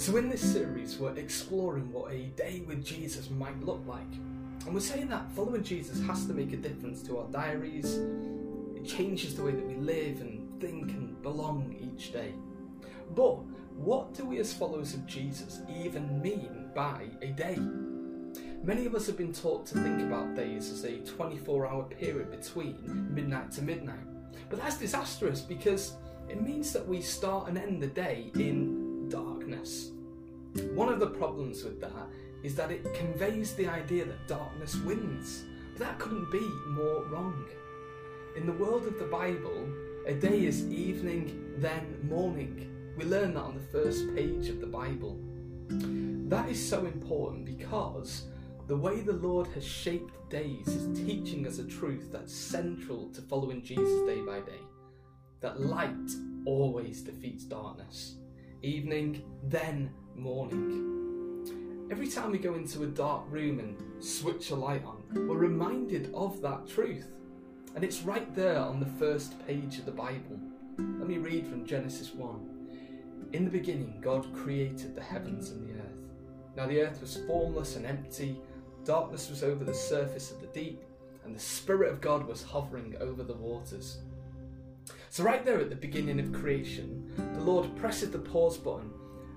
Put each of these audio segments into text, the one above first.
So, in this series, we're exploring what a day with Jesus might look like. And we're saying that following Jesus has to make a difference to our diaries, it changes the way that we live and think and belong each day. But what do we as followers of Jesus even mean by a day? Many of us have been taught to think about days as a 24 hour period between midnight to midnight. But that's disastrous because it means that we start and end the day in darkness. One of the problems with that is that it conveys the idea that darkness wins. But that couldn't be more wrong. In the world of the Bible, a day is evening, then morning. We learn that on the first page of the Bible. That is so important because the way the Lord has shaped days is teaching us a truth that's central to following Jesus day by day that light always defeats darkness. Evening, then morning. Every time we go into a dark room and switch a light on, we're reminded of that truth. And it's right there on the first page of the Bible. Let me read from Genesis 1. In the beginning, God created the heavens and the earth. Now the earth was formless and empty, darkness was over the surface of the deep, and the Spirit of God was hovering over the waters. So, right there at the beginning of creation, the Lord presses the pause button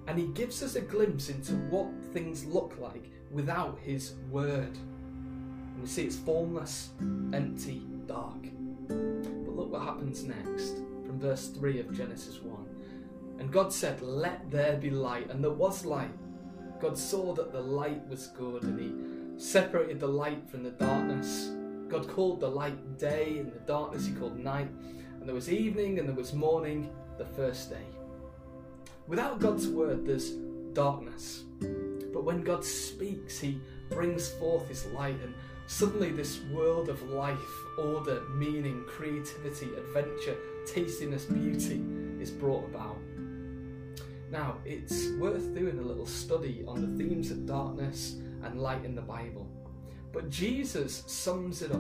and He gives us a glimpse into what things look like without His word. And we see it's formless, empty, dark. But look what happens next from verse 3 of Genesis 1. And God said, Let there be light, and there was light. God saw that the light was good, and He separated the light from the darkness. God called the light day, and the darkness He called night. And there was evening and there was morning the first day. Without God's word, there's darkness. But when God speaks, He brings forth His light, and suddenly this world of life, order, meaning, creativity, adventure, tastiness, beauty is brought about. Now, it's worth doing a little study on the themes of darkness and light in the Bible. But Jesus sums it up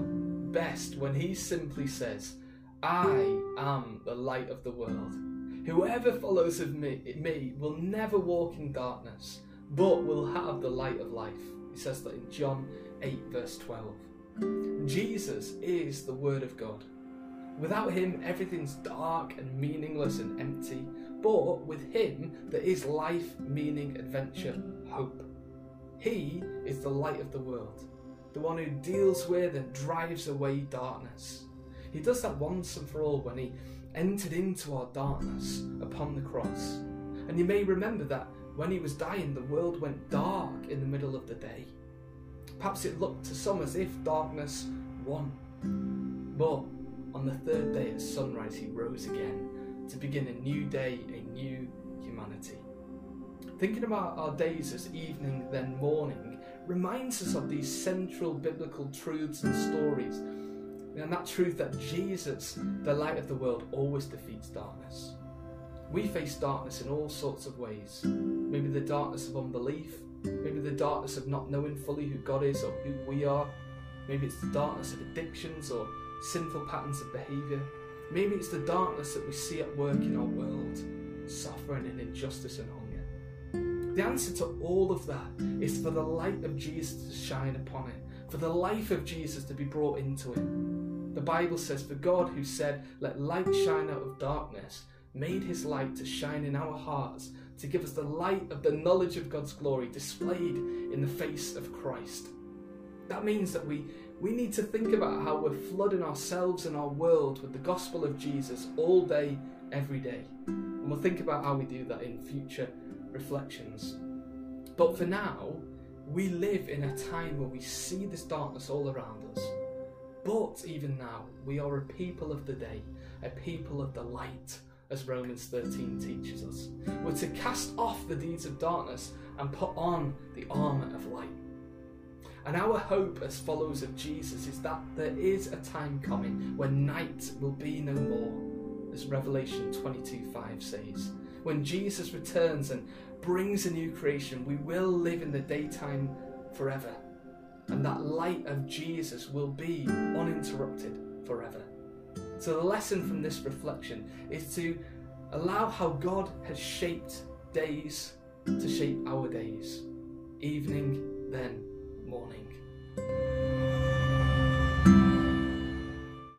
best when he simply says, I am the light of the world. Whoever follows of me, me will never walk in darkness, but will have the light of life. He says that in John 8, verse 12. Jesus is the Word of God. Without him, everything's dark and meaningless and empty. But with him, there is life, meaning, adventure, hope. He is the light of the world, the one who deals with and drives away darkness. He does that once and for all when he entered into our darkness upon the cross. And you may remember that when he was dying, the world went dark in the middle of the day. Perhaps it looked to some as if darkness won. But on the third day at sunrise, he rose again to begin a new day, a new humanity. Thinking about our days as evening, then morning, reminds us of these central biblical truths and stories and that truth that Jesus, the light of the world, always defeats darkness. We face darkness in all sorts of ways. Maybe the darkness of unbelief, maybe the darkness of not knowing fully who God is or who we are. Maybe it's the darkness of addictions or sinful patterns of behaviour. Maybe it's the darkness that we see at work in our world, suffering and injustice and hunger. The answer to all of that is for the light of Jesus to shine upon it, for the life of Jesus to be brought into it. The Bible says, For God, who said, Let light shine out of darkness, made his light to shine in our hearts, to give us the light of the knowledge of God's glory displayed in the face of Christ. That means that we, we need to think about how we're flooding ourselves and our world with the gospel of Jesus all day, every day. And we'll think about how we do that in future reflections. But for now, we live in a time where we see this darkness all around us. But even now, we are a people of the day, a people of the light, as Romans 13 teaches us. We're to cast off the deeds of darkness and put on the armour of light. And our hope as followers of Jesus is that there is a time coming when night will be no more, as Revelation 22 5 says. When Jesus returns and brings a new creation, we will live in the daytime forever. And that light of Jesus will be uninterrupted forever. So, the lesson from this reflection is to allow how God has shaped days to shape our days, evening, then morning.